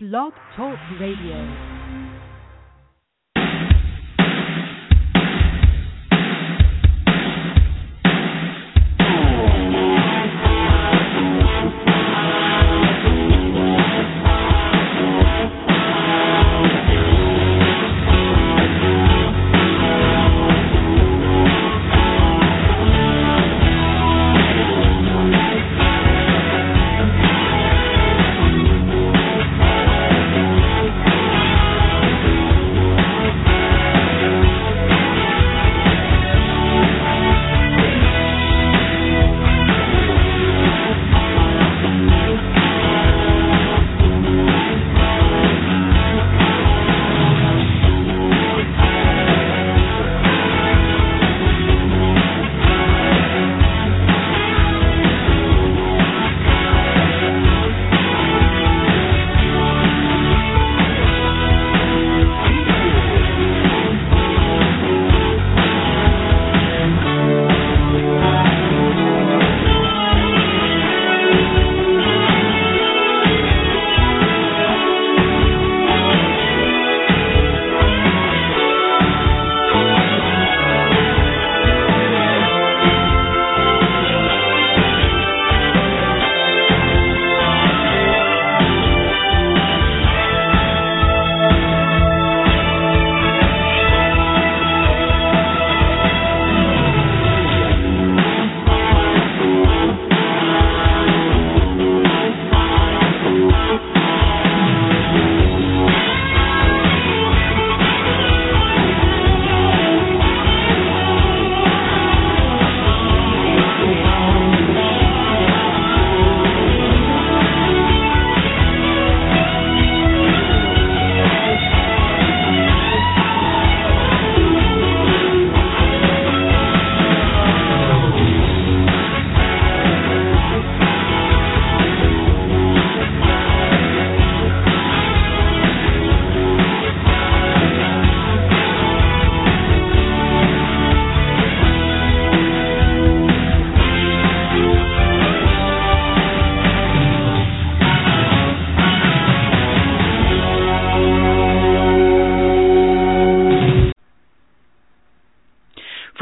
Blog Talk Radio.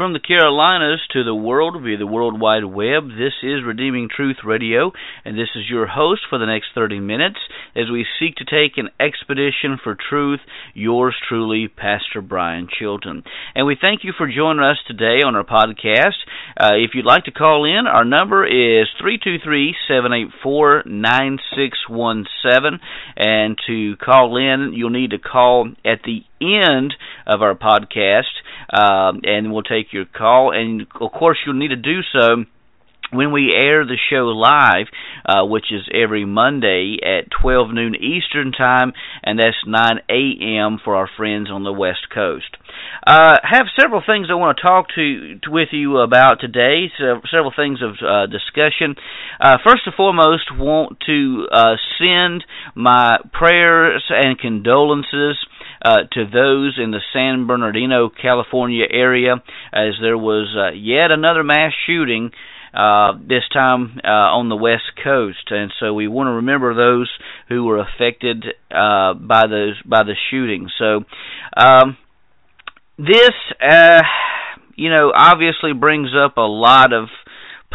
From the Carolinas to the world via the World Wide Web. This is Redeeming Truth Radio, and this is your host for the next 30 minutes as we seek to take an expedition for truth. Yours truly, Pastor Brian Chilton. And we thank you for joining us today on our podcast. Uh, if you'd like to call in, our number is 323 784 9617. And to call in, you'll need to call at the end of our podcast, um, and we'll take your call. And of course, you'll need to do so when we air the show live, uh, which is every Monday at 12 noon Eastern Time, and that's 9 a.m. for our friends on the West Coast. Uh, have several things I want to talk to, to with you about today. So several things of uh, discussion. Uh, first and foremost, want to uh, send my prayers and condolences uh, to those in the San Bernardino, California area, as there was uh, yet another mass shooting. Uh, this time uh, on the West Coast, and so we want to remember those who were affected uh, by those by the shooting. So um, this, uh, you know, obviously brings up a lot of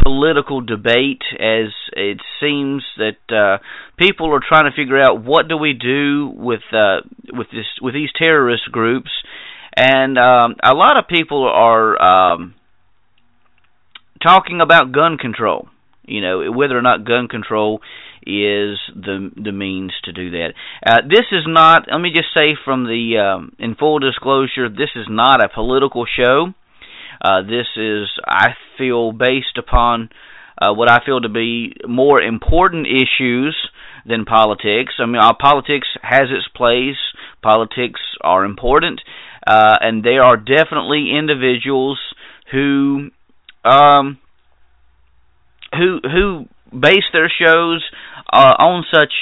political debate as it seems that uh, people are trying to figure out what do we do with uh, with this with these terrorist groups, and um, a lot of people are um, talking about gun control. You know whether or not gun control is the the means to do that. Uh, this is not. Let me just say from the um, in full disclosure, this is not a political show. Uh, this is, I feel, based upon uh, what I feel to be more important issues than politics. I mean, our politics has its place. Politics are important, uh, and there are definitely individuals who um, who who base their shows uh, on such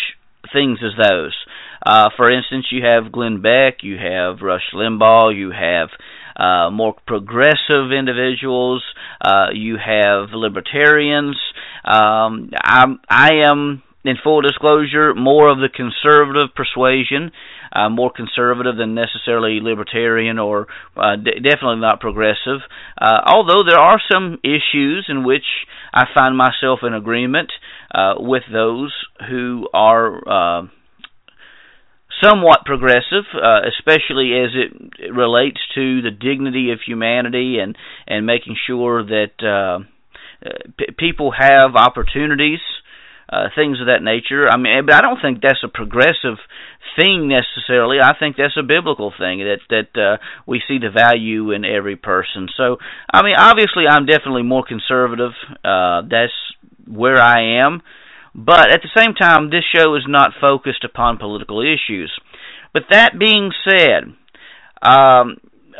things as those. Uh, for instance, you have Glenn Beck, you have Rush Limbaugh, you have uh, more progressive individuals. Uh, you have libertarians. Um, I'm, I am in full disclosure, more of the conservative persuasion, uh, more conservative than necessarily libertarian or uh, definitely not progressive. Uh, although there are some issues in which I find myself in agreement uh, with those who are somewhat progressive, uh, especially as it relates to the dignity of humanity and and making sure that uh, p- people have opportunities, uh, things of that nature. I mean, but I don't think that's a progressive thing necessarily. I think that's a biblical thing that that uh, we see the value in every person. So, I mean, obviously, I'm definitely more conservative. Uh, that's where I am. But at the same time, this show is not focused upon political issues. But that being said, um,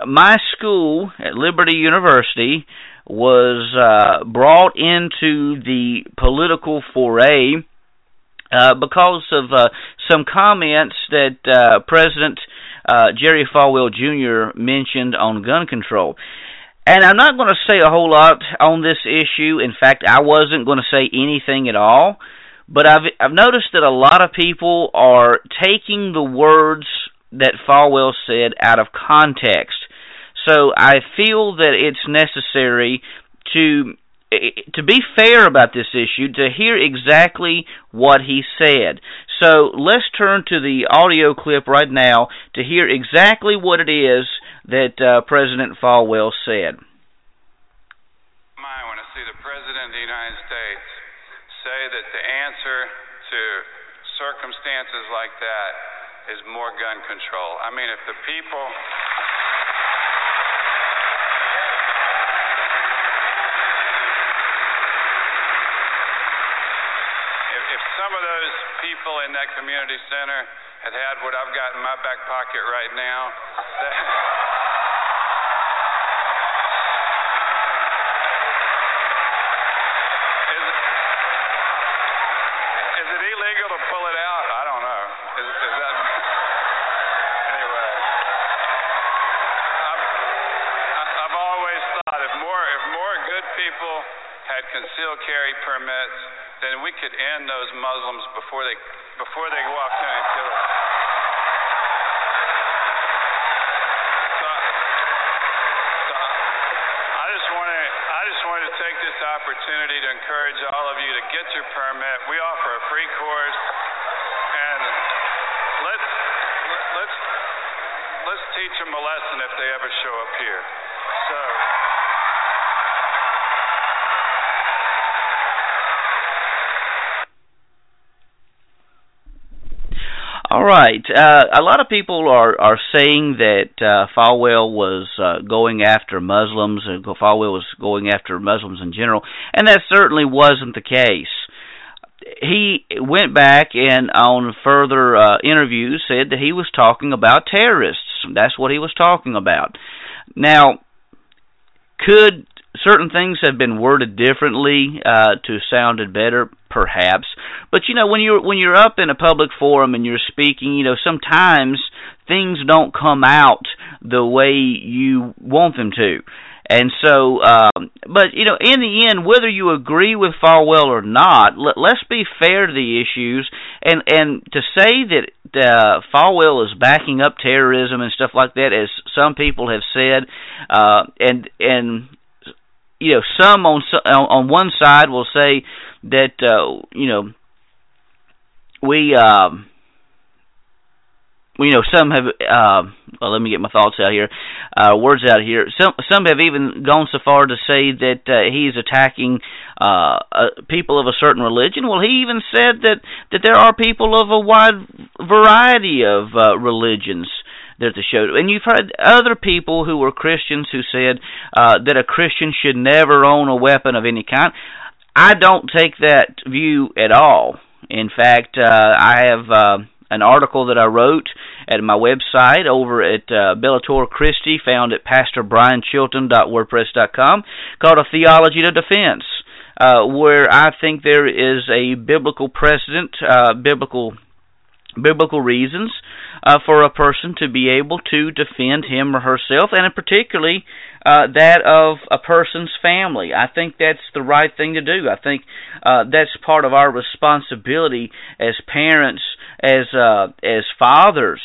my school at Liberty University was uh, brought into the political foray uh, because of uh, some comments that uh, President uh, Jerry Falwell Jr. mentioned on gun control. And I'm not going to say a whole lot on this issue. In fact, I wasn't going to say anything at all. But I've I've noticed that a lot of people are taking the words that Falwell said out of context. So I feel that it's necessary to to be fair about this issue, to hear exactly what he said. So let's turn to the audio clip right now to hear exactly what it is that uh, President Falwell said. I want to see the President of the United States say that the answer to circumstances like that is more gun control. I mean, if the people. If, if some of those people in that community center had had what I've got in my back pocket right now, that, end those Muslims before they before they go off and kill us. So, so I just want to I just wanted to take this opportunity to encourage all of you to get your permit. We offer a free course, and let's let's let's teach them a lesson if they ever show up here. So. All right. Uh, a lot of people are are saying that uh, Falwell was uh, going after Muslims, and Falwell was going after Muslims in general, and that certainly wasn't the case. He went back and on further uh, interviews said that he was talking about terrorists. That's what he was talking about. Now, could certain things have been worded differently uh, to sounded better, perhaps. But you know, when you're when you're up in a public forum and you're speaking, you know, sometimes things don't come out the way you want them to. And so, um, but you know, in the end, whether you agree with Falwell or not, let, let's be fair to the issues. And and to say that uh, Falwell is backing up terrorism and stuff like that, as some people have said, uh, and and you know, some on on one side will say that uh, you know we. Um, you know, some have. Uh, well, let me get my thoughts out here, uh, words out here. Some some have even gone so far to say that uh, he's attacking uh, uh, people of a certain religion. Well, he even said that that there are people of a wide variety of uh, religions that the show. And you've heard other people who were Christians who said uh, that a Christian should never own a weapon of any kind. I don't take that view at all. In fact, uh, I have uh, an article that I wrote at my website over at uh, Bellator Christi, found at PastorBrianChilton.wordpress.com, called A Theology to Defense, uh, where I think there is a biblical precedent, uh, biblical biblical reasons uh, for a person to be able to defend him or herself, and particularly uh, that of a person's family. I think that's the right thing to do. I think uh, that's part of our responsibility as parents, as uh, as fathers.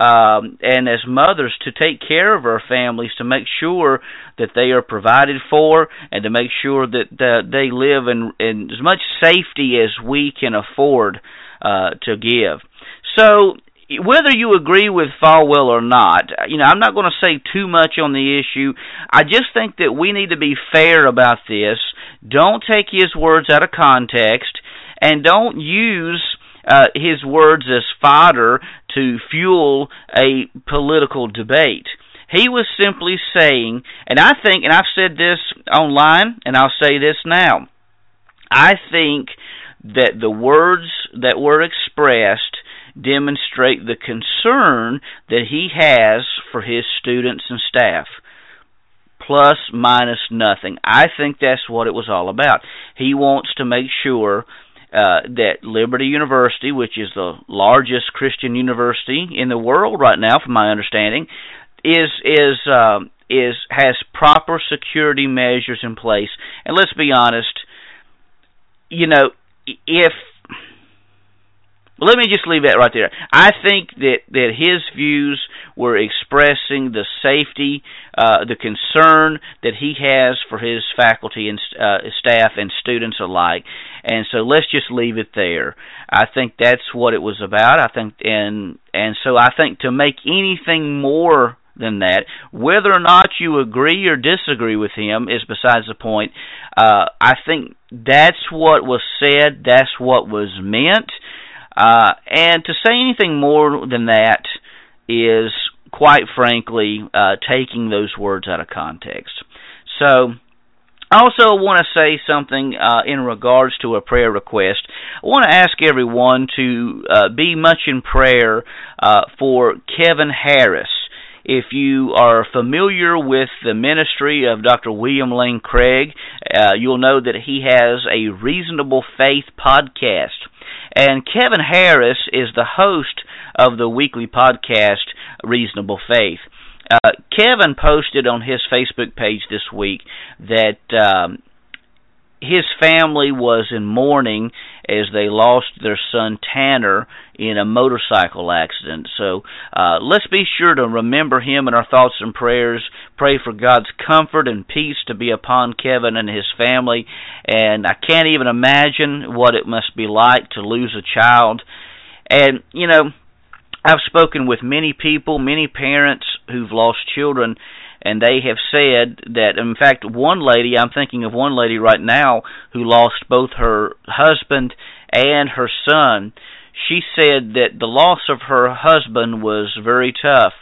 Um, and as mothers to take care of our families to make sure that they are provided for and to make sure that, that they live in, in as much safety as we can afford uh, to give. So whether you agree with Falwell or not, you know, I'm not going to say too much on the issue. I just think that we need to be fair about this. Don't take his words out of context and don't use uh, his words as fodder to fuel a political debate. He was simply saying, and I think, and I've said this online, and I'll say this now. I think that the words that were expressed demonstrate the concern that he has for his students and staff. Plus, minus nothing. I think that's what it was all about. He wants to make sure uh, that Liberty University, which is the largest Christian university in the world right now, from my understanding, is is um, is has proper security measures in place. And let's be honest, you know, if let me just leave that right there. I think that that his views were expressing the safety, uh, the concern that he has for his faculty and uh, staff and students alike, and so let's just leave it there. I think that's what it was about. I think, and and so I think to make anything more than that. Whether or not you agree or disagree with him is besides the point. Uh, I think that's what was said. That's what was meant. Uh, and to say anything more than that is, quite frankly, uh, taking those words out of context. So, I also want to say something uh, in regards to a prayer request. I want to ask everyone to uh, be much in prayer uh, for Kevin Harris. If you are familiar with the ministry of Dr. William Lane Craig, uh, you'll know that he has a Reasonable Faith podcast. And Kevin Harris is the host of the weekly podcast Reasonable Faith. Uh, Kevin posted on his Facebook page this week that um, his family was in mourning as they lost their son Tanner in a motorcycle accident. So uh, let's be sure to remember him in our thoughts and prayers. Pray for God's comfort and peace to be upon Kevin and his family. And I can't even imagine what it must be like to lose a child. And, you know, I've spoken with many people, many parents who've lost children and they have said that in fact one lady I'm thinking of one lady right now who lost both her husband and her son she said that the loss of her husband was very tough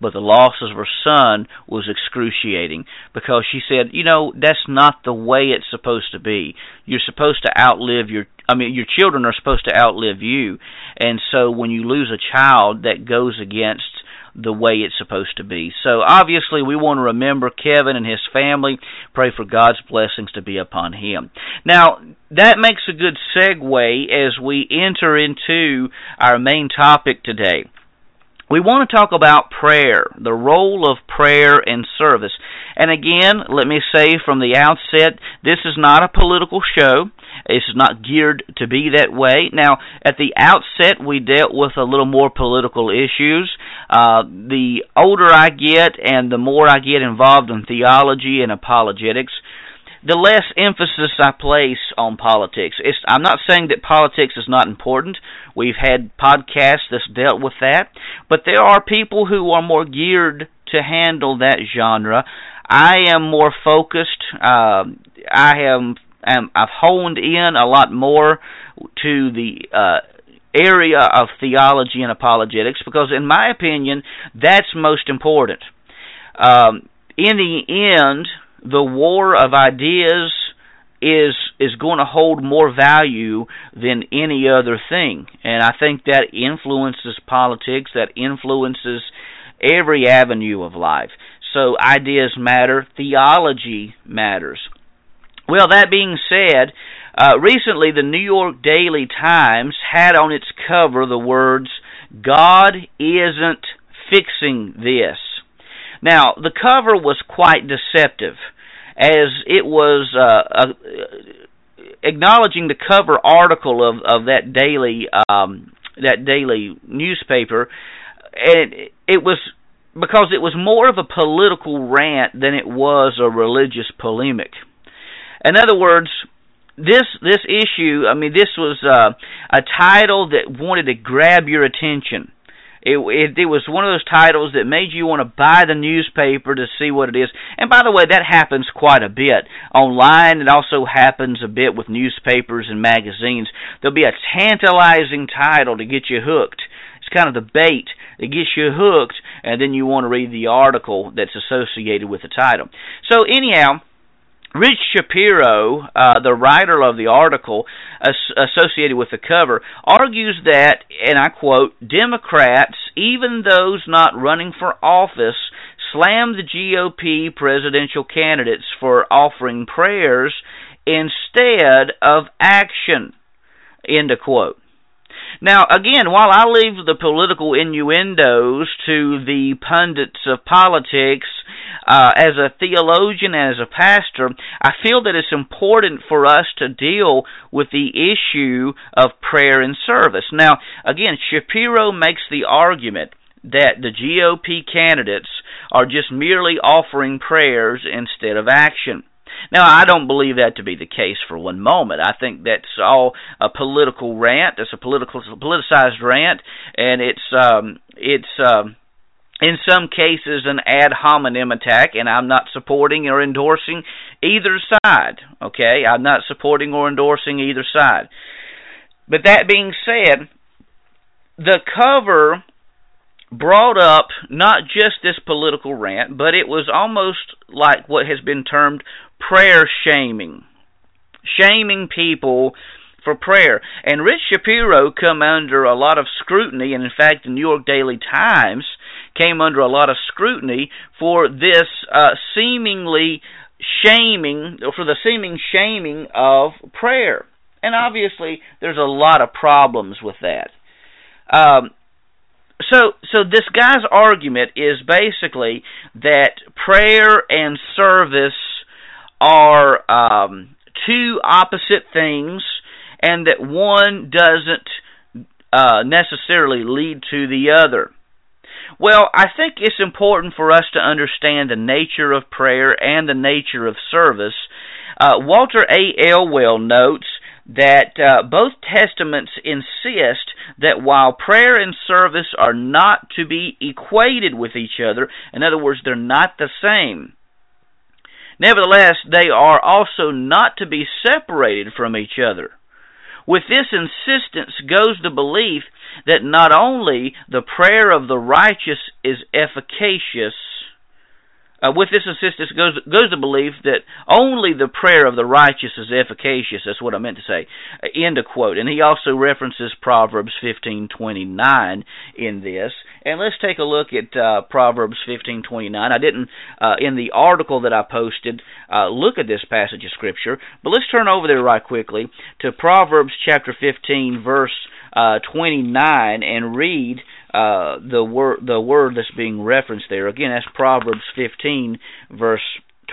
but the loss of her son was excruciating because she said, you know, that's not the way it's supposed to be. You're supposed to outlive your I mean your children are supposed to outlive you. And so when you lose a child that goes against the way it's supposed to be. So obviously we want to remember Kevin and his family, pray for God's blessings to be upon him. Now, that makes a good segue as we enter into our main topic today. We want to talk about prayer, the role of prayer in service. And again, let me say from the outset, this is not a political show. Is not geared to be that way. Now, at the outset, we dealt with a little more political issues. Uh, the older I get and the more I get involved in theology and apologetics, the less emphasis I place on politics. It's, I'm not saying that politics is not important. We've had podcasts that's dealt with that, but there are people who are more geared to handle that genre. I am more focused. Uh, I am, I've honed in a lot more to the uh, area of theology and apologetics because, in my opinion, that's most important. Um, in the end, the war of ideas is is going to hold more value than any other thing. And i think that influences politics that influences every avenue of life. So ideas matter theology matters well that being said Uh, recently, the New York Daily Times had on its cover the words, God isn't fixing this. Now, the cover was quite deceptive, as it was uh, acknowledging the cover article of, of that daily um, that daily newspaper, and it was because it was more of a political rant than it was a religious polemic. In other words, this this issue, I mean, this was uh, a title that wanted to grab your attention. It, it it was one of those titles that made you want to buy the newspaper to see what it is. And by the way, that happens quite a bit online. It also happens a bit with newspapers and magazines. There'll be a tantalizing title to get you hooked. It's kind of the bait that gets you hooked, and then you want to read the article that's associated with the title. So anyhow Rich Shapiro, uh, the writer of the article as- associated with the cover, argues that, and I quote, Democrats, even those not running for office, slam the GOP presidential candidates for offering prayers instead of action. End of quote. Now, again, while I leave the political innuendos to the pundits of politics, uh, as a theologian and as a pastor, I feel that it's important for us to deal with the issue of prayer and service. Now, again, Shapiro makes the argument that the GOP candidates are just merely offering prayers instead of action. Now, I don't believe that to be the case for one moment. I think that's all a political rant. It's a political, politicized rant, and it's um, it's um, in some cases an ad hominem attack, and I'm not supporting or endorsing either side. Okay, I'm not supporting or endorsing either side. But that being said, the cover brought up not just this political rant, but it was almost like what has been termed prayer shaming. Shaming people for prayer. And Rich Shapiro come under a lot of scrutiny, and in fact the New York Daily Times came under a lot of scrutiny for this uh, seemingly shaming, for the seeming shaming of prayer. And obviously there's a lot of problems with that. Um, so so this guy's argument is basically that prayer and service are um, two opposite things, and that one doesn't uh, necessarily lead to the other. Well, I think it's important for us to understand the nature of prayer and the nature of service. Uh, Walter A. Elwell notes that uh, both testaments insist that while prayer and service are not to be equated with each other, in other words, they're not the same, nevertheless, they are also not to be separated from each other. With this insistence goes the belief that not only the prayer of the righteous is efficacious, uh, with this insistence goes goes the belief that only the prayer of the righteous is efficacious. That's what I meant to say. Uh, end of quote. And he also references Proverbs fifteen twenty nine in this. And let's take a look at uh, Proverbs fifteen twenty nine. I didn't uh, in the article that I posted uh, look at this passage of scripture, but let's turn over there right quickly to Proverbs chapter fifteen verse uh, twenty nine and read uh, the word the word that's being referenced there. Again, that's Proverbs 15 verse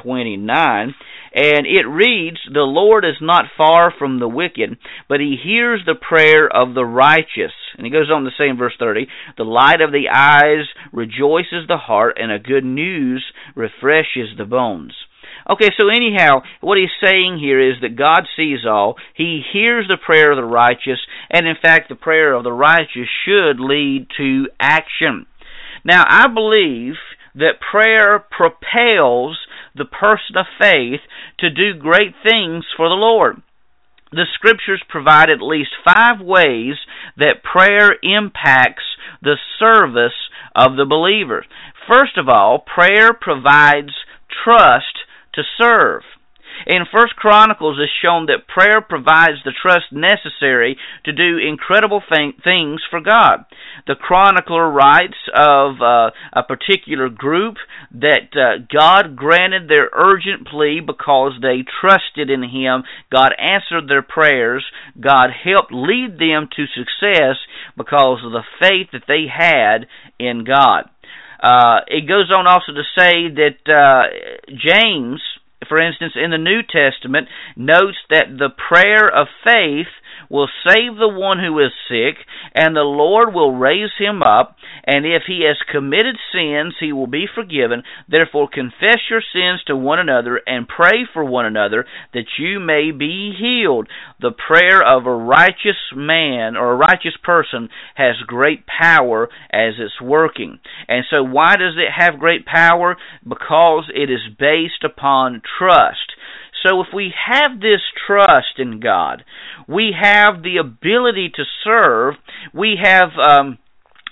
29 and it reads the lord is not far from the wicked but he hears the prayer of the righteous. And he goes on to say in verse 30 the light of the eyes rejoices the heart and a good news refreshes the bones Okay, so anyhow, what he's saying here is that God sees all. He hears the prayer of the righteous, and in fact, the prayer of the righteous should lead to action. Now, I believe that prayer propels the person of faith to do great things for the Lord. The scriptures provide at least five ways that prayer impacts the service of the believer. First of all, prayer provides trust to serve. In First Chronicles, it's shown that prayer provides the trust necessary to do incredible th- things for God. The chronicler writes of uh, a particular group that uh, God granted their urgent plea because they trusted in Him. God answered their prayers. God helped lead them to success because of the faith that they had in God. Uh, it goes on also to say that uh, James for instance, in the New Testament, notes that the prayer of faith will save the one who is sick, and the Lord will raise him up, and if he has committed sins, he will be forgiven. Therefore, confess your sins to one another and pray for one another that you may be healed. The prayer of a righteous man or a righteous person has great power as it's working. And so, why does it have great power? Because it is based upon trust. So if we have this trust in God, we have the ability to serve. We have um,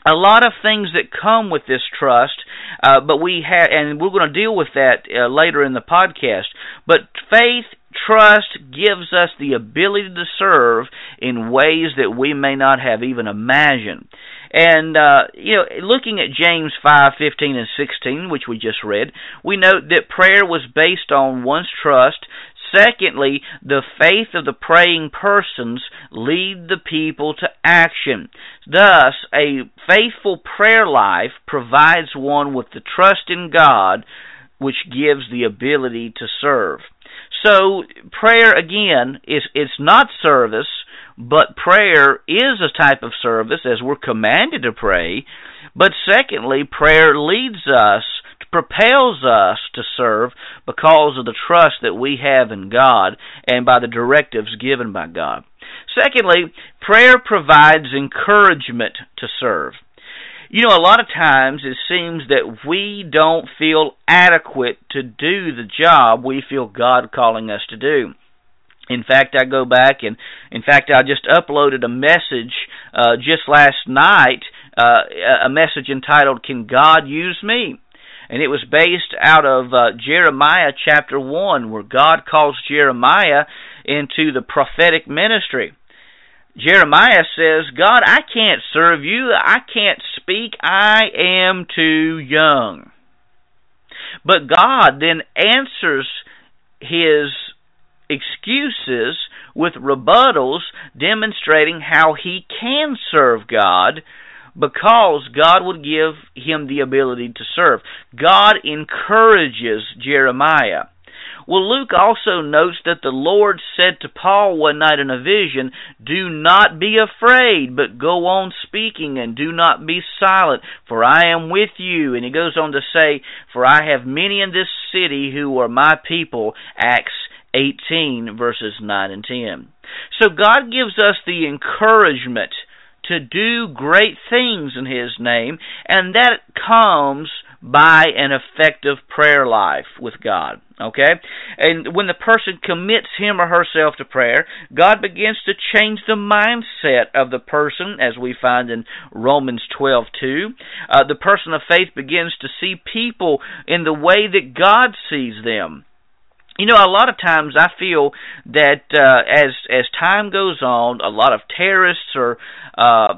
a lot of things that come with this trust, uh, but we have, and we're going to deal with that uh, later in the podcast. But faith, trust gives us the ability to serve in ways that we may not have even imagined. And uh, you know, looking at James five fifteen and sixteen, which we just read, we note that prayer was based on one's trust. Secondly, the faith of the praying persons lead the people to action. Thus, a faithful prayer life provides one with the trust in God, which gives the ability to serve. So, prayer again is it's not service but prayer is a type of service as we're commanded to pray. But secondly, prayer leads us, propels us to serve because of the trust that we have in God and by the directives given by God. Secondly, prayer provides encouragement to serve. You know, a lot of times it seems that we don't feel adequate to do the job we feel God calling us to do. In fact, I go back and, in fact, I just uploaded a message uh, just last night, uh, a message entitled "Can God Use Me?" and it was based out of uh, Jeremiah chapter one, where God calls Jeremiah into the prophetic ministry. Jeremiah says, God, I can't serve you. I can't speak. I am too young. But God then answers his excuses with rebuttals demonstrating how he can serve God because God would give him the ability to serve. God encourages Jeremiah. Well, Luke also notes that the Lord said to Paul one night in a vision, Do not be afraid, but go on speaking, and do not be silent, for I am with you. And he goes on to say, For I have many in this city who are my people. Acts 18, verses 9 and 10. So God gives us the encouragement to do great things in His name, and that comes by an effective prayer life with God. Okay? And when the person commits him or herself to prayer, God begins to change the mindset of the person, as we find in Romans 12 2. Uh, the person of faith begins to see people in the way that God sees them. You know, a lot of times I feel that uh, as as time goes on, a lot of terrorists are uh,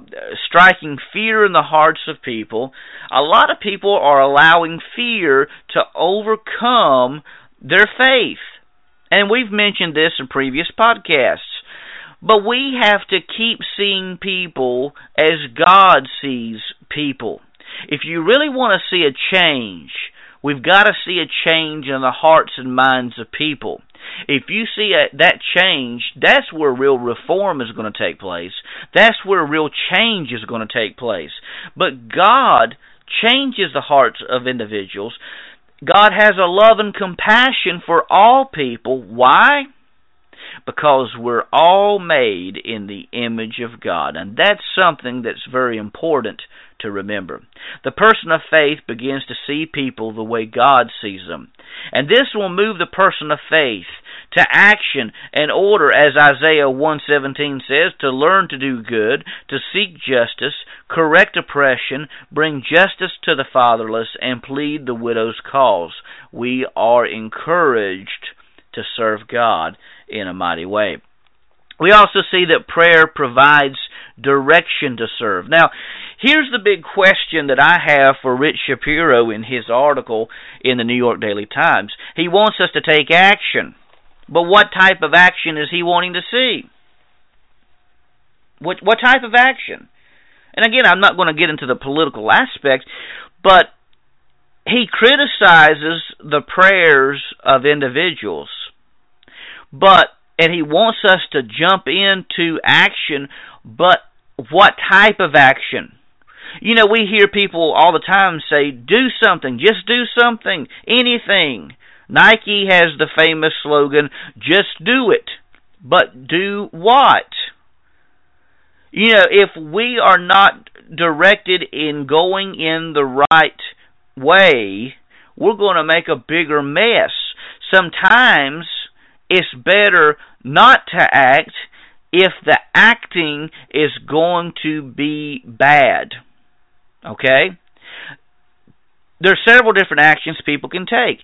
striking fear in the hearts of people. A lot of people are allowing fear to overcome their faith, and we've mentioned this in previous podcasts. But we have to keep seeing people as God sees people. If you really want to see a change, We've got to see a change in the hearts and minds of people. If you see a, that change, that's where real reform is going to take place. That's where real change is going to take place. But God changes the hearts of individuals. God has a love and compassion for all people. Why? Because we're all made in the image of God. And that's something that's very important to remember. The person of faith begins to see people the way God sees them. And this will move the person of faith to action and order as Isaiah 117 says to learn to do good, to seek justice, correct oppression, bring justice to the fatherless and plead the widow's cause. We are encouraged to serve God in a mighty way. We also see that prayer provides direction to serve. Now, here's the big question that I have for Rich Shapiro in his article in the New York Daily Times. He wants us to take action. But what type of action is he wanting to see? What what type of action? And again, I'm not going to get into the political aspect, but he criticizes the prayers of individuals. But and he wants us to jump into action, but what type of action? You know, we hear people all the time say, do something, just do something, anything. Nike has the famous slogan, just do it. But do what? You know, if we are not directed in going in the right way, we're going to make a bigger mess. Sometimes it's better not to act if the acting is going to be bad. Okay? There are several different actions people can take.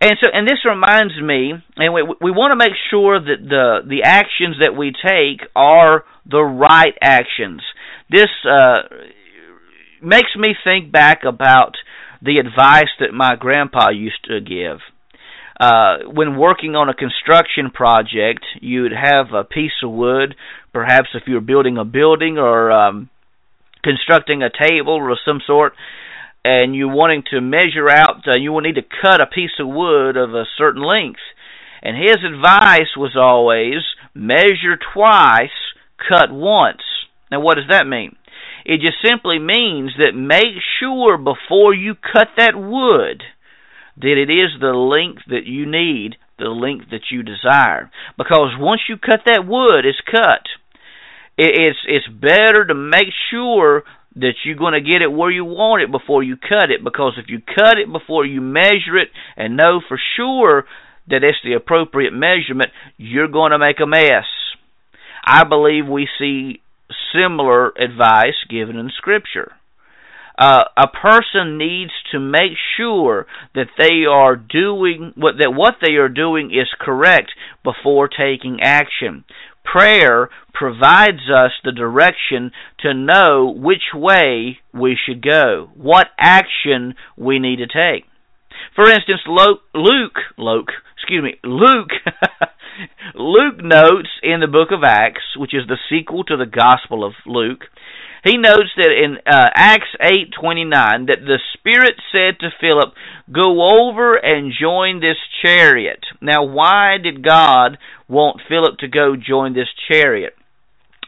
And so, and this reminds me, and we, we want to make sure that the the actions that we take are the right actions. This uh, makes me think back about the advice that my grandpa used to give. Uh, when working on a construction project, you'd have a piece of wood, perhaps if you're building a building or um, constructing a table or some sort, and you're wanting to measure out, uh, you will need to cut a piece of wood of a certain length. And his advice was always measure twice, cut once. Now, what does that mean? It just simply means that make sure before you cut that wood that it is the length that you need, the length that you desire. Because once you cut that wood, it's cut. It's it's better to make sure that you're going to get it where you want it before you cut it. Because if you cut it before you measure it and know for sure that it's the appropriate measurement, you're going to make a mess. I believe we see similar advice given in Scripture. Uh, a person needs to make sure that they are doing what that what they are doing is correct before taking action. Prayer provides us the direction to know which way we should go, what action we need to take. For instance, Luke, Luke, excuse me, Luke, Luke notes in the book of Acts, which is the sequel to the Gospel of Luke, he notes that in uh, Acts 8:29 that the Spirit said to Philip, "Go over and join this chariot." Now, why did God want Philip to go join this chariot?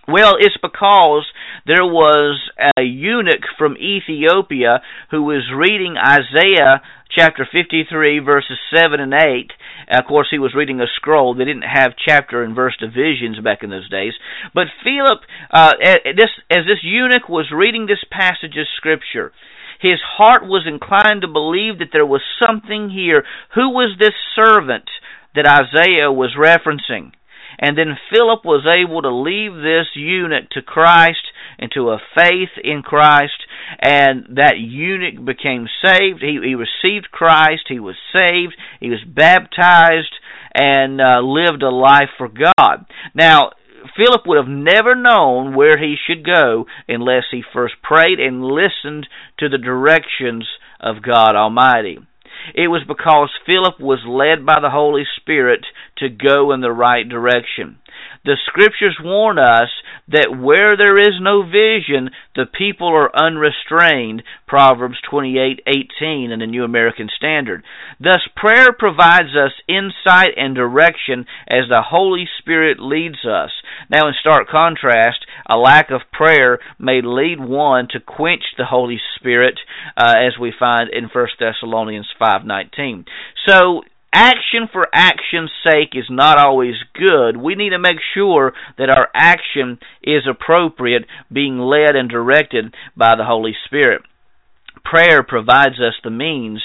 Well, it's because there was a eunuch from Ethiopia who was reading Isaiah chapter 53, verses 7 and 8. Of course, he was reading a scroll. They didn't have chapter and verse divisions back in those days. But Philip, uh, this, as this eunuch was reading this passage of Scripture, his heart was inclined to believe that there was something here. Who was this servant that Isaiah was referencing? And then Philip was able to leave this eunuch to Christ and to a faith in Christ, and that eunuch became saved. He, he received Christ, he was saved, he was baptized, and uh, lived a life for God. Now, Philip would have never known where he should go unless he first prayed and listened to the directions of God Almighty. It was because Philip was led by the Holy Spirit to go in the right direction. The scriptures warn us that where there is no vision, the people are unrestrained. Proverbs 28:18 in the New American Standard. Thus prayer provides us insight and direction as the Holy Spirit leads us. Now in stark contrast, a lack of prayer may lead one to quench the Holy Spirit uh, as we find in 1 Thessalonians 5:19. So action for action's sake is not always good. We need to make sure that our action is appropriate, being led and directed by the Holy Spirit. Prayer provides us the means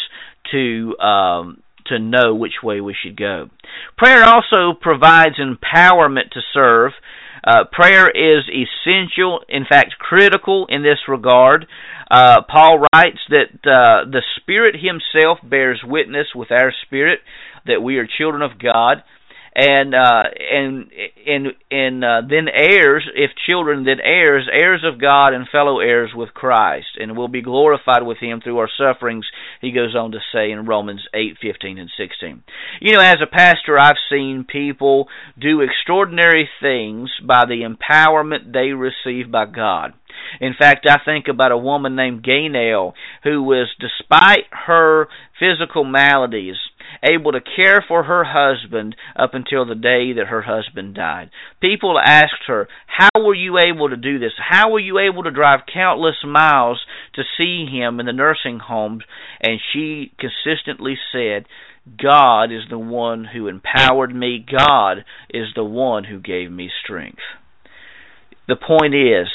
to um, to know which way we should go. Prayer also provides empowerment to serve. Uh, prayer is essential, in fact, critical in this regard. Uh, Paul writes that uh, the Spirit Himself bears witness with our spirit that we are children of God and uh, and and and uh, then heirs, if children, then heirs, heirs of God and fellow heirs with Christ, and will be glorified with Him through our sufferings. He goes on to say in Romans eight fifteen and sixteen. You know, as a pastor, I've seen people do extraordinary things by the empowerment they receive by God. In fact, I think about a woman named Gaynell who was, despite her physical maladies, able to care for her husband up until the day that her husband died. People asked her, How were you able to do this? How were you able to drive countless miles to see him in the nursing homes? And she consistently said, God is the one who empowered me. God is the one who gave me strength. The point is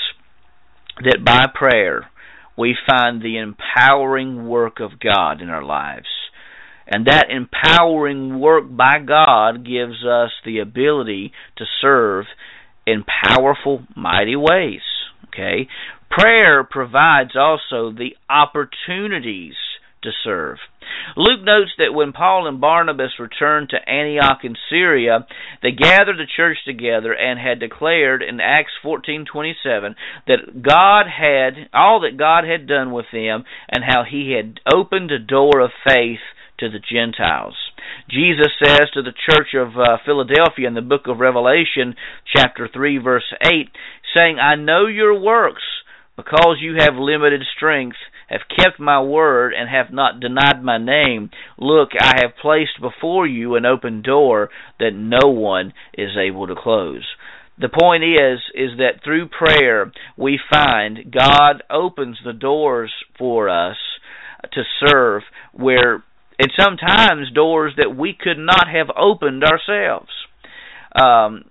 that by prayer, we find the empowering work of God in our lives. And that empowering work by God gives us the ability to serve in powerful, mighty ways. Okay? Prayer provides also the opportunities to serve. Luke notes that when Paul and Barnabas returned to Antioch in Syria, they gathered the church together and had declared in Acts 14:27 that God had all that God had done with them and how he had opened a door of faith to the Gentiles. Jesus says to the church of uh, Philadelphia in the book of Revelation, chapter 3, verse 8, saying, I know your works, because you have limited strength, have kept my word, and have not denied my name. Look, I have placed before you an open door that no one is able to close. The point is is that through prayer we find God opens the doors for us to serve where and sometimes doors that we could not have opened ourselves. Um,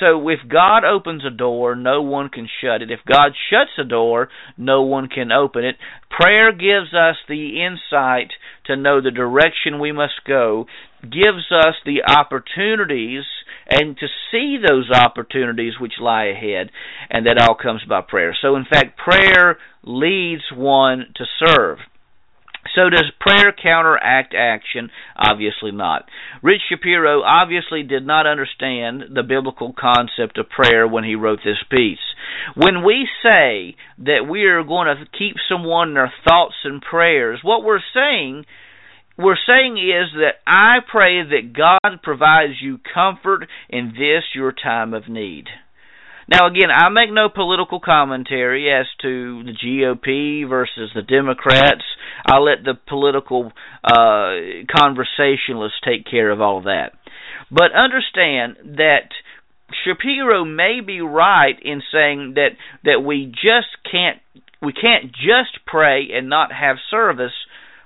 so if God opens a door, no one can shut it. If God shuts a door, no one can open it. Prayer gives us the insight to know the direction we must go, gives us the opportunities and to see those opportunities which lie ahead, and that all comes by prayer. So in fact, prayer leads one to serve. So does prayer counteract action? Obviously not. Rich Shapiro obviously did not understand the biblical concept of prayer when he wrote this piece. When we say that we are going to keep someone in our thoughts and prayers, what we're saying we're saying is that I pray that God provides you comfort in this your time of need. Now, again, I make no political commentary as to the GOP versus the Democrats. I let the political uh, conversationalists take care of all that. But understand that Shapiro may be right in saying that that we just can't we can't just pray and not have service,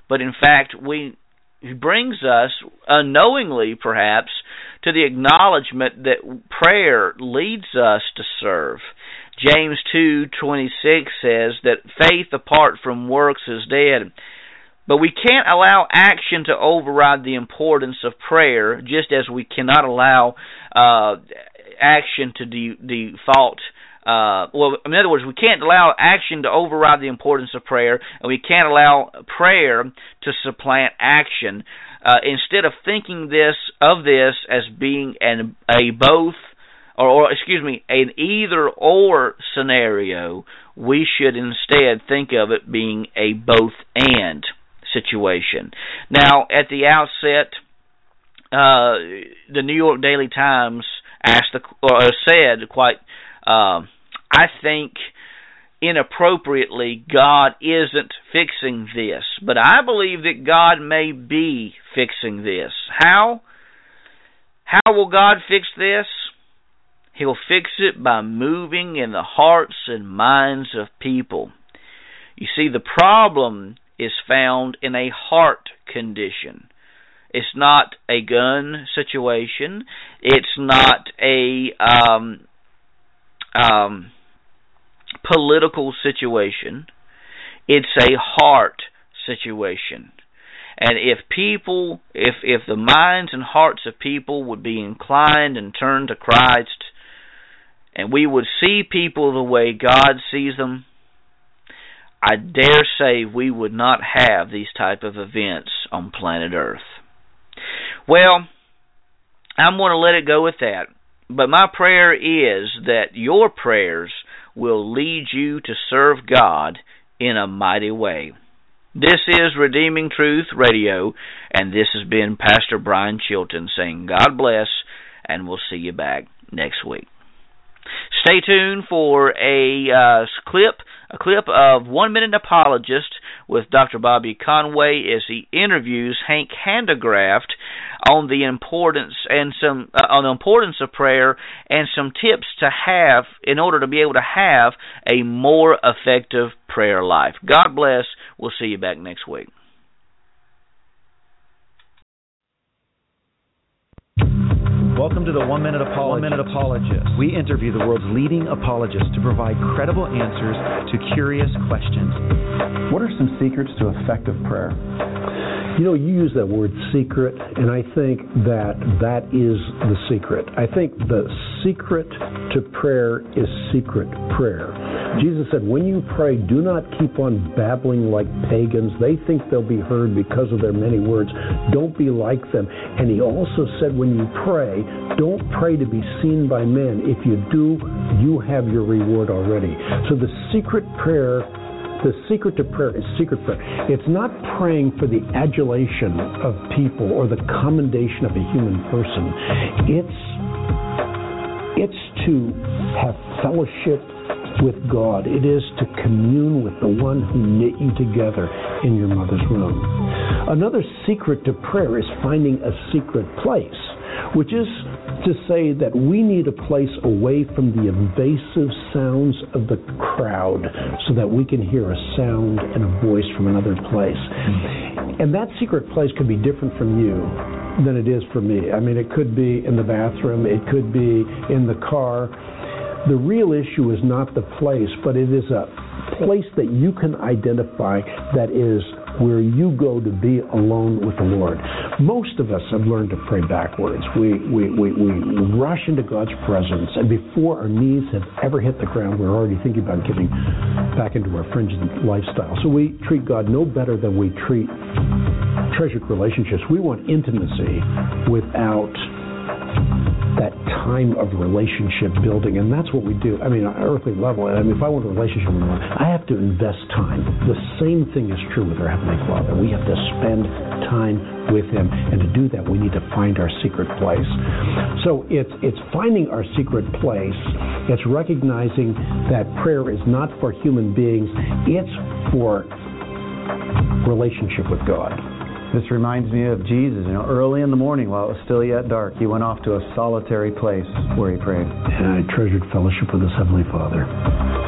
but in fact we he brings us unknowingly perhaps to the acknowledgement that prayer leads us to serve. James 2:26 says that faith apart from works is dead. But we can't allow action to override the importance of prayer, just as we cannot allow uh, action to de- default. Uh, well, in other words, we can't allow action to override the importance of prayer, and we can't allow prayer to supplant action. Uh, instead of thinking this of this as being an a both or, or excuse me an either or scenario, we should instead think of it being a both and situation. Now, at the outset, uh, the New York Daily Times asked the, or said quite, uh, I think inappropriately, God isn't fixing this. But I believe that God may be fixing this. How? How will God fix this? He'll fix it by moving in the hearts and minds of people. You see, the problem is found in a heart condition. It's not a gun situation. It's not a um, um, political situation. It's a heart situation. And if people, if if the minds and hearts of people would be inclined and turn to Christ, and we would see people the way God sees them, I dare say we would not have these type of events on planet Earth. Well, I'm going to let it go with that. But my prayer is that your prayers will lead you to serve God in a mighty way. This is Redeeming Truth Radio, and this has been Pastor Brian Chilton saying, God bless, and we'll see you back next week. Stay tuned for a uh, clip, a clip of One Minute Apologist with Dr. Bobby Conway as he interviews Hank Hanegraaff on the importance and some uh, on the importance of prayer and some tips to have in order to be able to have a more effective prayer life. God bless. We'll see you back next week. Welcome to the One Minute Apologist. One Minute Apologist. We interview the world's leading apologists to provide credible answers to curious questions. What are some secrets to effective prayer? You know, you use that word secret, and I think that that is the secret. I think the secret to prayer is secret prayer. Jesus said, When you pray, do not keep on babbling like pagans. They think they'll be heard because of their many words. Don't be like them. And he also said, When you pray, don't pray to be seen by men. If you do, you have your reward already. So the secret prayer the secret to prayer is secret prayer. It's not praying for the adulation of people or the commendation of a human person. It's it's to have fellowship with God. It is to commune with the one who knit you together in your mother's womb. Another secret to prayer is finding a secret place, which is to say that we need a place away from the invasive sounds of the crowd so that we can hear a sound and a voice from another place. And that secret place could be different from you than it is for me. I mean, it could be in the bathroom, it could be in the car. The real issue is not the place, but it is a place that you can identify that is where you go to be alone with the Lord. Most of us have learned to pray backwards. We, we, we, we rush into God's presence, and before our knees have ever hit the ground, we're already thinking about getting back into our fringed lifestyle. So we treat God no better than we treat treasured relationships. We want intimacy without time of relationship building, and that's what we do. I mean, on earthly level, I mean, if I want a relationship with one, I have to invest time. The same thing is true with our Heavenly Father. We have to spend time with Him, and to do that, we need to find our secret place. So it's it's finding our secret place. It's recognizing that prayer is not for human beings; it's for relationship with God. This reminds me of Jesus. You know, early in the morning while it was still yet dark, he went off to a solitary place where he prayed. And I treasured fellowship with his Heavenly Father.